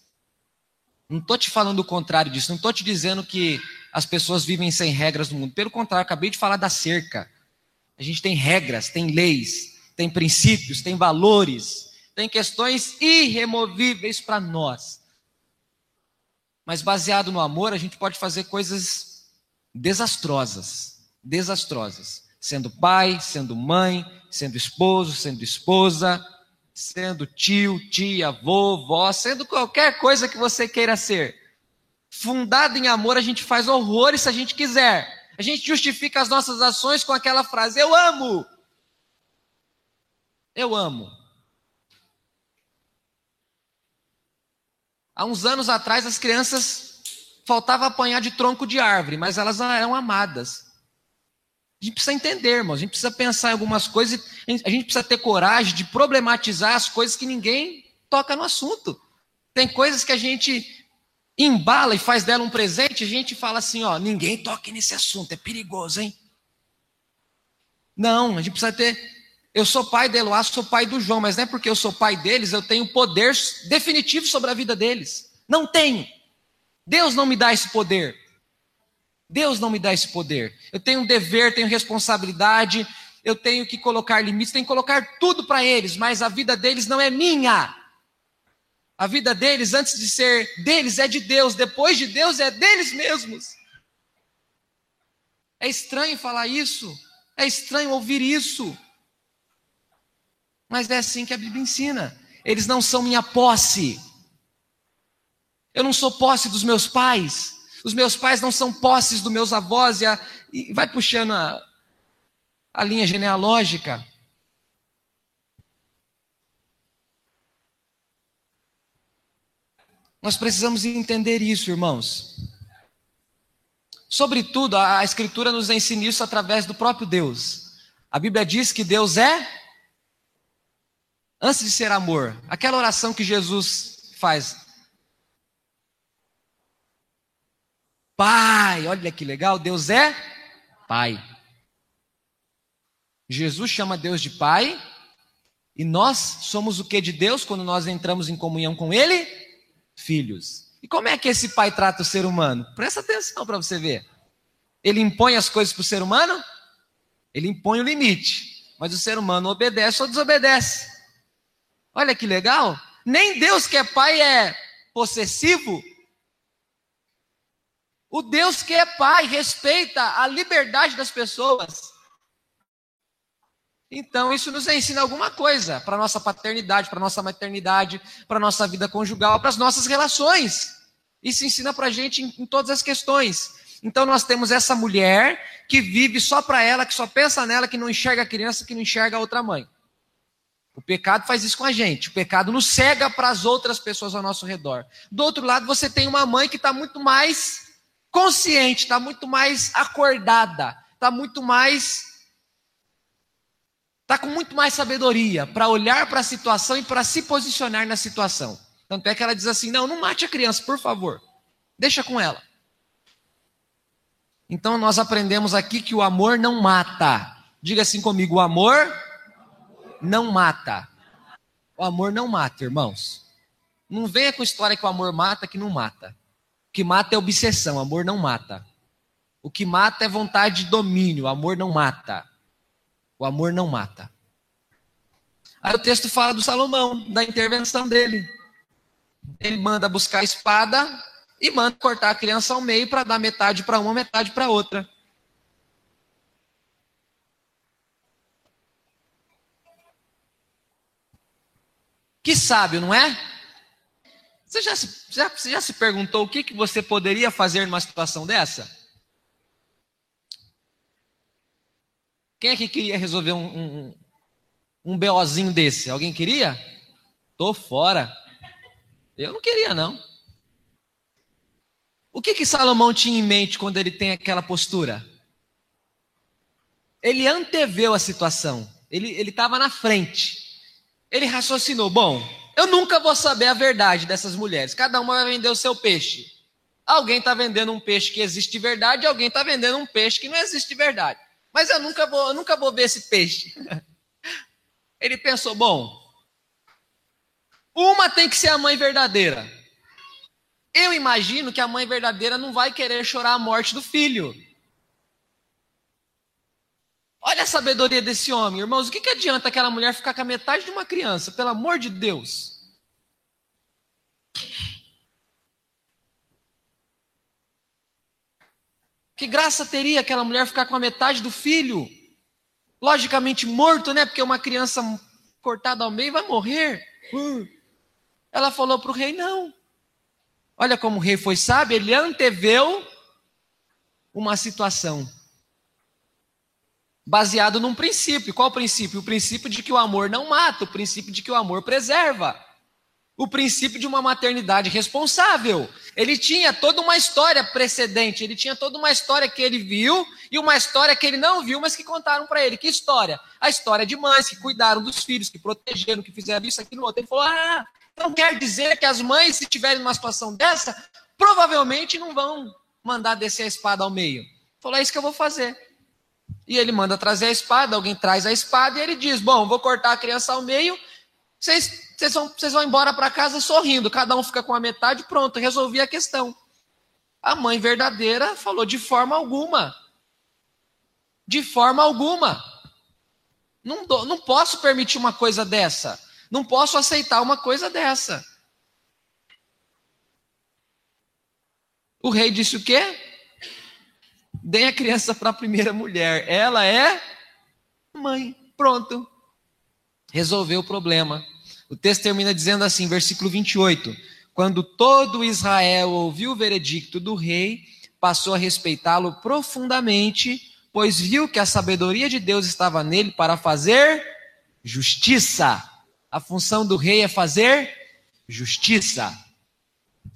Não estou te falando o contrário disso, não estou te dizendo que as pessoas vivem sem regras no mundo. Pelo contrário, acabei de falar da cerca. A gente tem regras, tem leis, tem princípios, tem valores, tem questões irremovíveis para nós. Mas baseado no amor, a gente pode fazer coisas desastrosas, desastrosas sendo pai, sendo mãe, sendo esposo, sendo esposa, sendo tio, tia, avô, vó, sendo qualquer coisa que você queira ser. Fundado em amor, a gente faz horrores se a gente quiser. A gente justifica as nossas ações com aquela frase: Eu amo. Eu amo. Há uns anos atrás, as crianças faltava apanhar de tronco de árvore, mas elas eram amadas. A gente precisa entender, irmãos, a gente precisa pensar em algumas coisas, a gente precisa ter coragem de problematizar as coisas que ninguém toca no assunto. Tem coisas que a gente embala e faz dela um presente, a gente fala assim, ó, ninguém toque nesse assunto, é perigoso, hein? Não, a gente precisa ter. Eu sou pai de Eloá, sou pai do João, mas não é porque eu sou pai deles, eu tenho poder definitivo sobre a vida deles. Não tenho. Deus não me dá esse poder. Deus não me dá esse poder. Eu tenho um dever, tenho responsabilidade, eu tenho que colocar limites, tenho que colocar tudo para eles, mas a vida deles não é minha. A vida deles, antes de ser deles, é de Deus, depois de Deus, é deles mesmos. É estranho falar isso, é estranho ouvir isso, mas é assim que a Bíblia ensina. Eles não são minha posse. Eu não sou posse dos meus pais. Os meus pais não são posses dos meus avós. E, a, e vai puxando a, a linha genealógica. Nós precisamos entender isso, irmãos. Sobretudo, a Escritura nos ensina isso através do próprio Deus. A Bíblia diz que Deus é, antes de ser amor, aquela oração que Jesus faz. Pai, olha que legal, Deus é Pai. Jesus chama Deus de Pai, e nós somos o que de Deus quando nós entramos em comunhão com Ele? Filhos. E como é que esse pai trata o ser humano? Presta atenção para você ver. Ele impõe as coisas para o ser humano? Ele impõe o limite. Mas o ser humano obedece ou desobedece. Olha que legal. Nem Deus que é pai é possessivo. O Deus que é pai respeita a liberdade das pessoas. Então, isso nos ensina alguma coisa para nossa paternidade, para nossa maternidade, para nossa vida conjugal, para as nossas relações. Isso ensina para a gente em, em todas as questões. Então, nós temos essa mulher que vive só para ela, que só pensa nela, que não enxerga a criança, que não enxerga a outra mãe. O pecado faz isso com a gente. O pecado nos cega para as outras pessoas ao nosso redor. Do outro lado, você tem uma mãe que está muito mais consciente, está muito mais acordada, está muito mais está com muito mais sabedoria para olhar para a situação e para se posicionar na situação. Tanto é que ela diz assim: não, não mate a criança, por favor, deixa com ela. Então nós aprendemos aqui que o amor não mata. Diga assim comigo: o amor não mata. O amor não mata, irmãos. Não venha com história que o amor mata, que não mata. Que mata é obsessão, amor não mata. O que mata é vontade de domínio, amor não mata. O amor não mata. Aí o texto fala do Salomão, da intervenção dele. Ele manda buscar a espada e manda cortar a criança ao meio para dar metade para uma, metade para outra. Que sábio, não é? Você já se, já, você já se perguntou o que, que você poderia fazer numa situação dessa? Quem é que queria resolver um, um, um BOzinho desse? Alguém queria? Tô fora. Eu não queria, não. O que que Salomão tinha em mente quando ele tem aquela postura? Ele anteveu a situação. Ele estava na frente. Ele raciocinou: bom, eu nunca vou saber a verdade dessas mulheres. Cada uma vai vender o seu peixe. Alguém está vendendo um peixe que existe de verdade, alguém está vendendo um peixe que não existe de verdade. Mas eu nunca vou, eu nunca vou ver esse peixe. *laughs* Ele pensou: bom, uma tem que ser a mãe verdadeira. Eu imagino que a mãe verdadeira não vai querer chorar a morte do filho. Olha a sabedoria desse homem, irmãos. O que, que adianta aquela mulher ficar com a metade de uma criança? Pelo amor de Deus. Que graça teria aquela mulher ficar com a metade do filho? Logicamente morto, né? Porque uma criança cortada ao meio vai morrer. Uh. Ela falou para o rei: não. Olha como o rei foi sábio, ele anteveu uma situação. Baseado num princípio. Qual o princípio? O princípio de que o amor não mata, o princípio de que o amor preserva o princípio de uma maternidade responsável. Ele tinha toda uma história precedente, ele tinha toda uma história que ele viu e uma história que ele não viu, mas que contaram para ele. Que história? A história de mães que cuidaram dos filhos, que protegeram, que fizeram isso, aquilo, outro. Ele falou: ah, não quer dizer que as mães, se tiverem uma situação dessa, provavelmente não vão mandar descer a espada ao meio. Falou: é isso que eu vou fazer. E ele manda trazer a espada, alguém traz a espada e ele diz: bom, vou cortar a criança ao meio vocês, vocês, vão, vocês vão embora para casa sorrindo, cada um fica com a metade, pronto, resolvi a questão. A mãe verdadeira falou de forma alguma. De forma alguma. Não, do, não posso permitir uma coisa dessa. Não posso aceitar uma coisa dessa. O rei disse o quê? Dê a criança para a primeira mulher. Ela é mãe. Pronto. Resolveu o problema. O texto termina dizendo assim, versículo 28. Quando todo Israel ouviu o veredicto do rei, passou a respeitá-lo profundamente, pois viu que a sabedoria de Deus estava nele para fazer justiça. A função do rei é fazer justiça.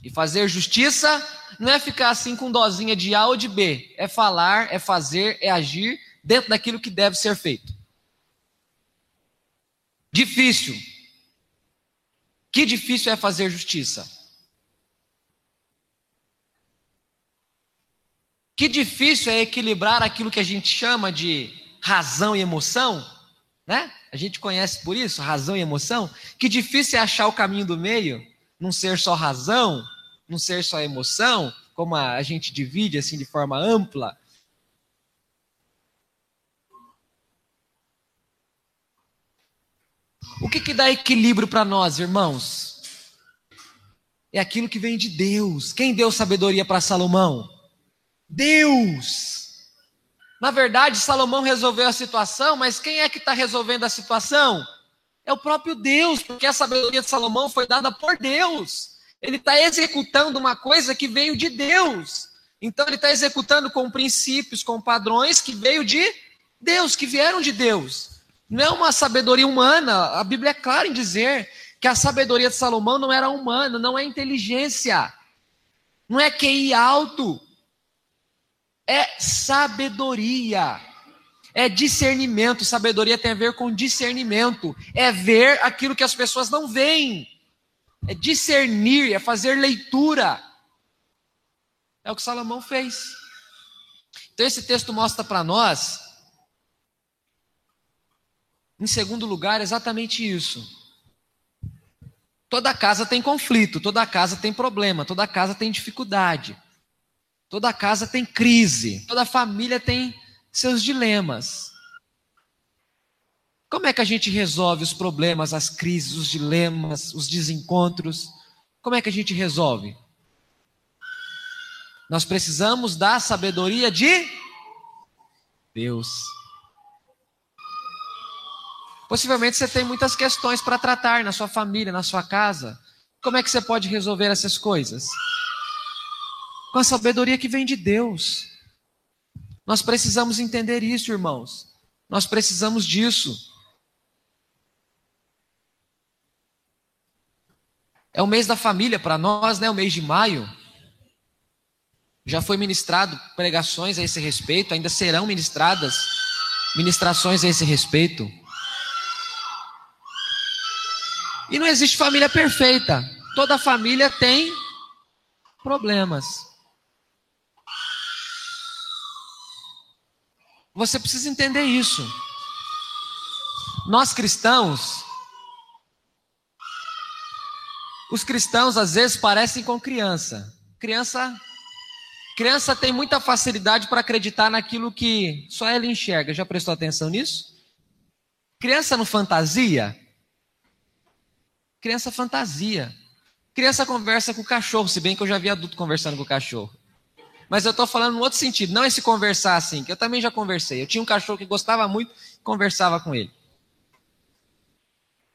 E fazer justiça não é ficar assim com dozinha de A ou de B. É falar, é fazer, é agir dentro daquilo que deve ser feito. Difícil. Que difícil é fazer justiça. Que difícil é equilibrar aquilo que a gente chama de razão e emoção, né? A gente conhece por isso, razão e emoção. Que difícil é achar o caminho do meio, não ser só razão, não ser só emoção, como a gente divide assim de forma ampla. O que, que dá equilíbrio para nós, irmãos? É aquilo que vem de Deus. Quem deu sabedoria para Salomão? Deus. Na verdade, Salomão resolveu a situação, mas quem é que está resolvendo a situação? É o próprio Deus, porque a sabedoria de Salomão foi dada por Deus. Ele está executando uma coisa que veio de Deus. Então, ele está executando com princípios, com padrões que veio de Deus, que vieram de Deus. Não é uma sabedoria humana. A Bíblia é clara em dizer que a sabedoria de Salomão não era humana, não é inteligência, não é QI alto, é sabedoria. É discernimento. Sabedoria tem a ver com discernimento. É ver aquilo que as pessoas não veem. É discernir, é fazer leitura. É o que Salomão fez. Então, esse texto mostra para nós em segundo lugar, exatamente isso. Toda casa tem conflito, toda casa tem problema, toda casa tem dificuldade, toda casa tem crise, toda família tem seus dilemas. Como é que a gente resolve os problemas, as crises, os dilemas, os desencontros? Como é que a gente resolve? Nós precisamos da sabedoria de Deus. Possivelmente você tem muitas questões para tratar na sua família, na sua casa. Como é que você pode resolver essas coisas? Com a sabedoria que vem de Deus. Nós precisamos entender isso, irmãos. Nós precisamos disso. É o mês da família para nós, né? O mês de maio. Já foi ministrado pregações a esse respeito, ainda serão ministradas ministrações a esse respeito. E não existe família perfeita. Toda família tem problemas. Você precisa entender isso. Nós cristãos, os cristãos às vezes parecem com criança. Criança, criança tem muita facilidade para acreditar naquilo que só ela enxerga. Já prestou atenção nisso? Criança não fantasia? Criança fantasia. Criança conversa com o cachorro, se bem que eu já vi adulto conversando com o cachorro. Mas eu estou falando no outro sentido, não esse conversar assim, que eu também já conversei. Eu tinha um cachorro que gostava muito, conversava com ele.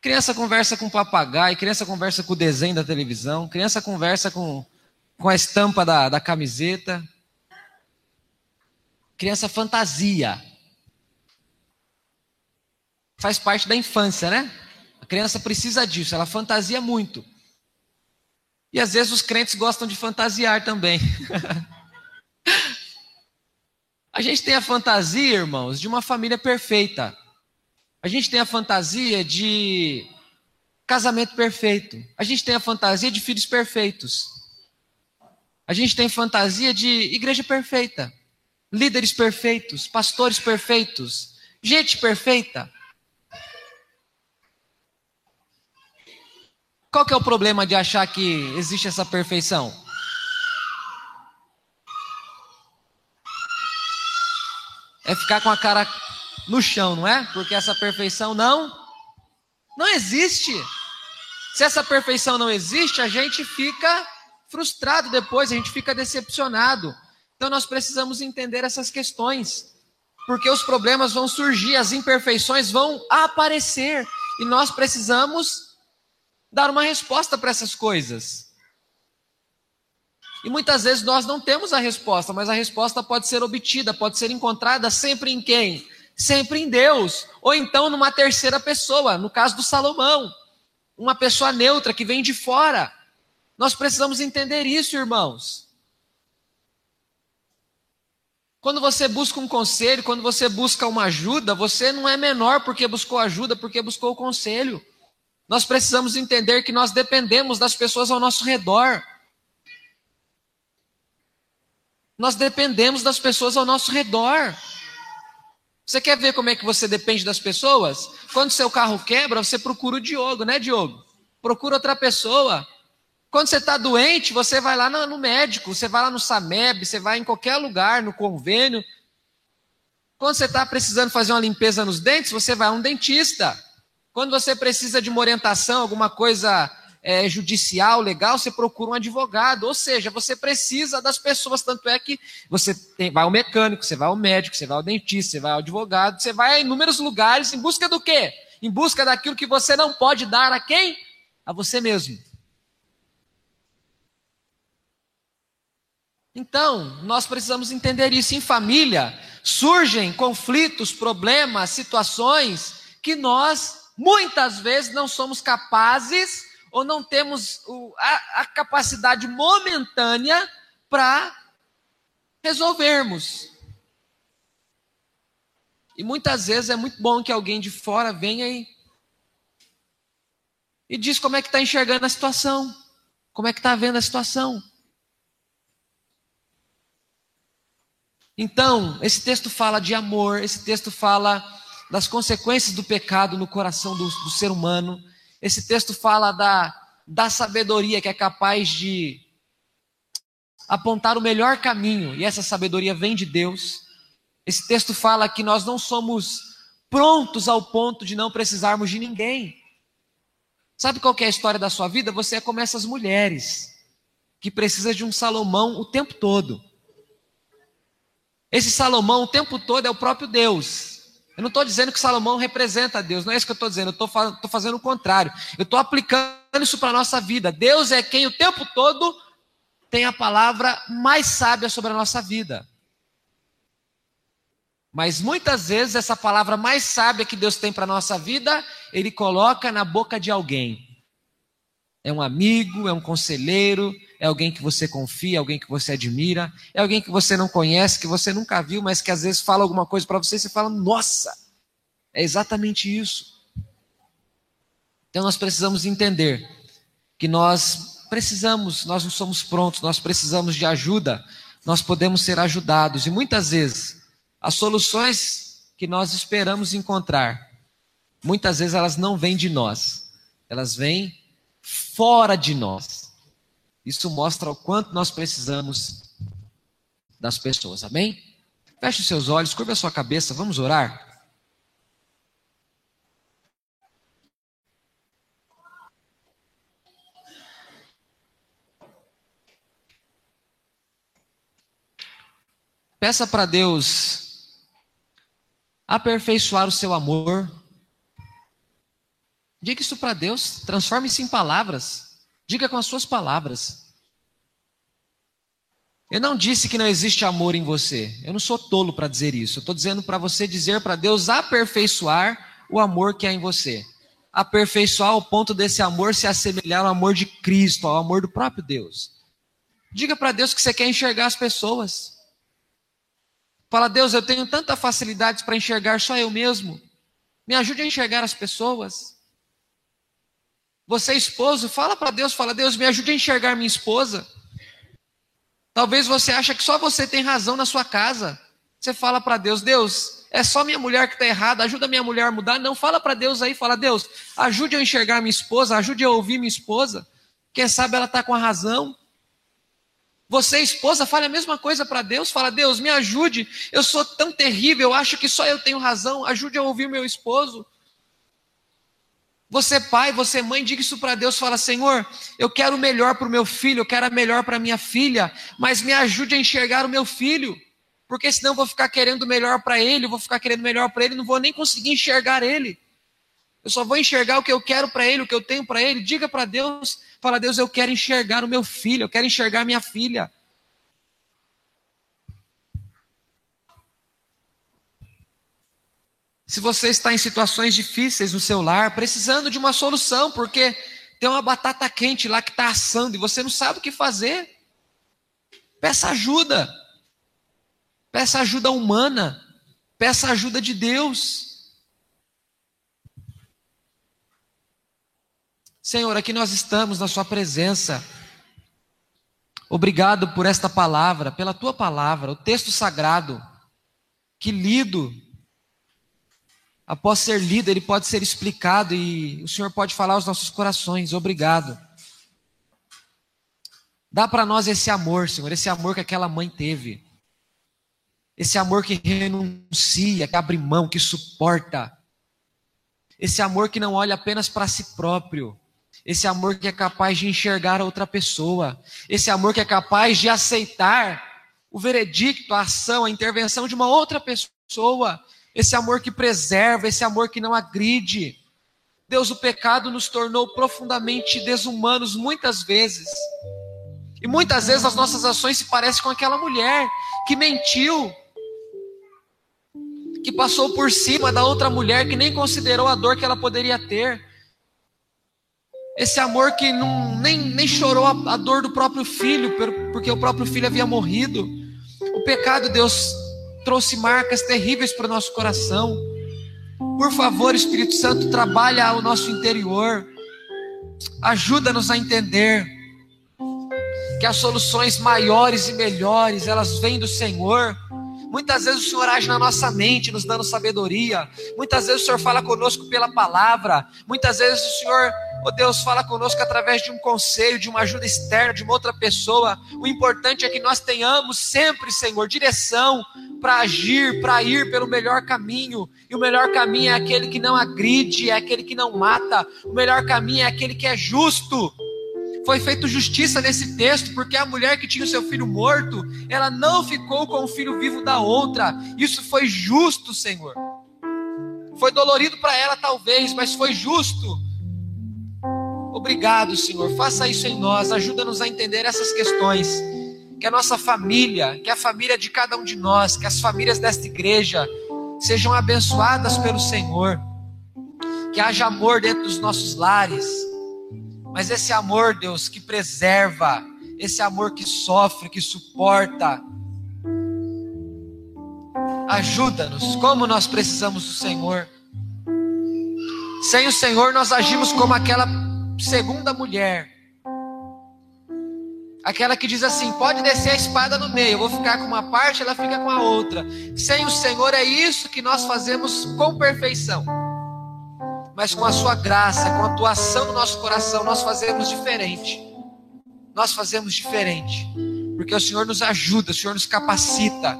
Criança conversa com o papagaio, criança conversa com o desenho da televisão, criança conversa com, com a estampa da, da camiseta. Criança fantasia. Faz parte da infância, né? A criança precisa disso, ela fantasia muito. E às vezes os crentes gostam de fantasiar também. *laughs* a gente tem a fantasia, irmãos, de uma família perfeita. A gente tem a fantasia de casamento perfeito. A gente tem a fantasia de filhos perfeitos. A gente tem fantasia de igreja perfeita, líderes perfeitos, pastores perfeitos, gente perfeita. Qual que é o problema de achar que existe essa perfeição? É ficar com a cara no chão, não é? Porque essa perfeição não não existe. Se essa perfeição não existe, a gente fica frustrado depois, a gente fica decepcionado. Então nós precisamos entender essas questões, porque os problemas vão surgir, as imperfeições vão aparecer, e nós precisamos dar uma resposta para essas coisas. E muitas vezes nós não temos a resposta, mas a resposta pode ser obtida, pode ser encontrada sempre em quem? Sempre em Deus, ou então numa terceira pessoa, no caso do Salomão, uma pessoa neutra que vem de fora. Nós precisamos entender isso, irmãos. Quando você busca um conselho, quando você busca uma ajuda, você não é menor porque buscou ajuda, porque buscou o conselho. Nós precisamos entender que nós dependemos das pessoas ao nosso redor. Nós dependemos das pessoas ao nosso redor. Você quer ver como é que você depende das pessoas? Quando seu carro quebra, você procura o Diogo, né, Diogo? Procura outra pessoa. Quando você está doente, você vai lá no, médico, você vai lá no SAMEB, você vai em qualquer lugar, no convênio. Quando você está precisando fazer uma limpeza nos dentes, você vai a um dentista. Quando você precisa de uma orientação, alguma coisa é, judicial, legal, você procura um advogado. Ou seja, você precisa das pessoas, tanto é que você tem, vai ao mecânico, você vai ao médico, você vai ao dentista, você vai ao advogado, você vai a inúmeros lugares em busca do quê? Em busca daquilo que você não pode dar a quem? A você mesmo. Então, nós precisamos entender isso. Em família, surgem conflitos, problemas, situações que nós, muitas vezes, não somos capazes ou não temos a, a capacidade momentânea para resolvermos. E muitas vezes é muito bom que alguém de fora venha e, e diz como é que está enxergando a situação, como é que está vendo a situação. Então, esse texto fala de amor, esse texto fala das consequências do pecado no coração do, do ser humano, esse texto fala da, da sabedoria que é capaz de apontar o melhor caminho, e essa sabedoria vem de Deus. Esse texto fala que nós não somos prontos ao ponto de não precisarmos de ninguém. Sabe qual é a história da sua vida? Você é como essas mulheres que precisa de um Salomão o tempo todo. Esse Salomão o tempo todo é o próprio Deus. Eu não estou dizendo que Salomão representa Deus, não é isso que eu estou dizendo, eu estou fazendo o contrário. Eu estou aplicando isso para a nossa vida. Deus é quem o tempo todo tem a palavra mais sábia sobre a nossa vida. Mas muitas vezes essa palavra mais sábia que Deus tem para a nossa vida, Ele coloca na boca de alguém. É um amigo, é um conselheiro, é alguém que você confia, alguém que você admira, é alguém que você não conhece, que você nunca viu, mas que às vezes fala alguma coisa para você e você fala: Nossa, é exatamente isso. Então nós precisamos entender que nós precisamos, nós não somos prontos, nós precisamos de ajuda, nós podemos ser ajudados e muitas vezes as soluções que nós esperamos encontrar, muitas vezes elas não vêm de nós, elas vêm fora de nós. Isso mostra o quanto nós precisamos das pessoas, amém? Feche os seus olhos, curva a sua cabeça, vamos orar. Peça para Deus aperfeiçoar o seu amor. Diga isso para Deus, transforme isso em palavras. Diga com as suas palavras. Eu não disse que não existe amor em você. Eu não sou tolo para dizer isso. Eu estou dizendo para você dizer para Deus aperfeiçoar o amor que há em você. Aperfeiçoar ao ponto desse amor se assemelhar ao amor de Cristo, ao amor do próprio Deus. Diga para Deus que você quer enxergar as pessoas. Fala, Deus, eu tenho tanta facilidade para enxergar só eu mesmo. Me ajude a enxergar as pessoas. Você é esposo, fala para Deus, fala, Deus, me ajude a enxergar minha esposa. Talvez você acha que só você tem razão na sua casa. Você fala para Deus, Deus, é só minha mulher que está errada, ajuda minha mulher a mudar. Não, fala para Deus aí, fala, Deus, ajude a enxergar minha esposa, ajude a ouvir minha esposa. Quem sabe ela está com a razão. Você, esposa, fale a mesma coisa para Deus. Fala, Deus, me ajude. Eu sou tão terrível, eu acho que só eu tenho razão. Ajude a ouvir meu esposo. Você, pai, você, mãe, diga isso para Deus. Fala, Senhor, eu quero o melhor para o meu filho, eu quero o melhor para minha filha, mas me ajude a enxergar o meu filho. Porque senão eu vou ficar querendo o melhor para ele, vou ficar querendo o melhor para ele, não vou nem conseguir enxergar ele. Eu só vou enxergar o que eu quero para ele, o que eu tenho para ele. Diga para Deus, fala, Deus, eu quero enxergar o meu filho, eu quero enxergar minha filha. Se você está em situações difíceis no seu lar, precisando de uma solução, porque tem uma batata quente lá que está assando e você não sabe o que fazer, peça ajuda. Peça ajuda humana. Peça ajuda de Deus. Senhor, aqui nós estamos na Sua presença. Obrigado por esta palavra, pela Tua palavra, o texto sagrado, que lido, após ser lido, ele pode ser explicado e o Senhor pode falar aos nossos corações. Obrigado. Dá para nós esse amor, Senhor, esse amor que aquela mãe teve. Esse amor que renuncia, que abre mão, que suporta. Esse amor que não olha apenas para si próprio, esse amor que é capaz de enxergar a outra pessoa. Esse amor que é capaz de aceitar o veredicto, a ação, a intervenção de uma outra pessoa. Esse amor que preserva, esse amor que não agride. Deus, o pecado nos tornou profundamente desumanos muitas vezes. E muitas vezes as nossas ações se parecem com aquela mulher que mentiu, que passou por cima da outra mulher, que nem considerou a dor que ela poderia ter esse amor que não, nem, nem chorou a, a dor do próprio filho, porque o próprio filho havia morrido. O pecado, Deus, trouxe marcas terríveis para o nosso coração. Por favor, Espírito Santo, trabalha o nosso interior. Ajuda-nos a entender que as soluções maiores e melhores, elas vêm do Senhor. Muitas vezes o Senhor age na nossa mente, nos dando sabedoria. Muitas vezes o Senhor fala conosco pela palavra. Muitas vezes o Senhor Oh Deus, fala conosco através de um conselho, de uma ajuda externa, de uma outra pessoa. O importante é que nós tenhamos sempre, Senhor, direção para agir, para ir pelo melhor caminho. E o melhor caminho é aquele que não agride, é aquele que não mata. O melhor caminho é aquele que é justo. Foi feito justiça nesse texto, porque a mulher que tinha o seu filho morto, ela não ficou com o filho vivo da outra. Isso foi justo, Senhor. Foi dolorido para ela, talvez, mas foi justo. Obrigado, Senhor. Faça isso em nós. Ajuda-nos a entender essas questões. Que a nossa família, que a família de cada um de nós, que as famílias desta igreja sejam abençoadas pelo Senhor. Que haja amor dentro dos nossos lares. Mas esse amor, Deus, que preserva, esse amor que sofre, que suporta. Ajuda-nos, como nós precisamos do Senhor. Sem o Senhor, nós agimos como aquela segunda mulher. Aquela que diz assim: pode descer a espada no meio, eu vou ficar com uma parte, ela fica com a outra. Sem o Senhor é isso que nós fazemos com perfeição. Mas com a sua graça, com a atuação no nosso coração, nós fazemos diferente. Nós fazemos diferente. Porque o Senhor nos ajuda, o Senhor nos capacita.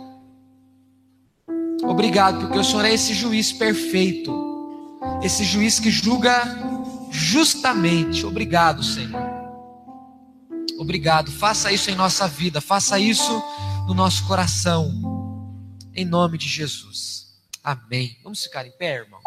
Obrigado, porque o Senhor é esse juiz perfeito. Esse juiz que julga justamente. Obrigado, Senhor. Obrigado. Faça isso em nossa vida, faça isso no nosso coração. Em nome de Jesus. Amém. Vamos ficar em pé, irmãos.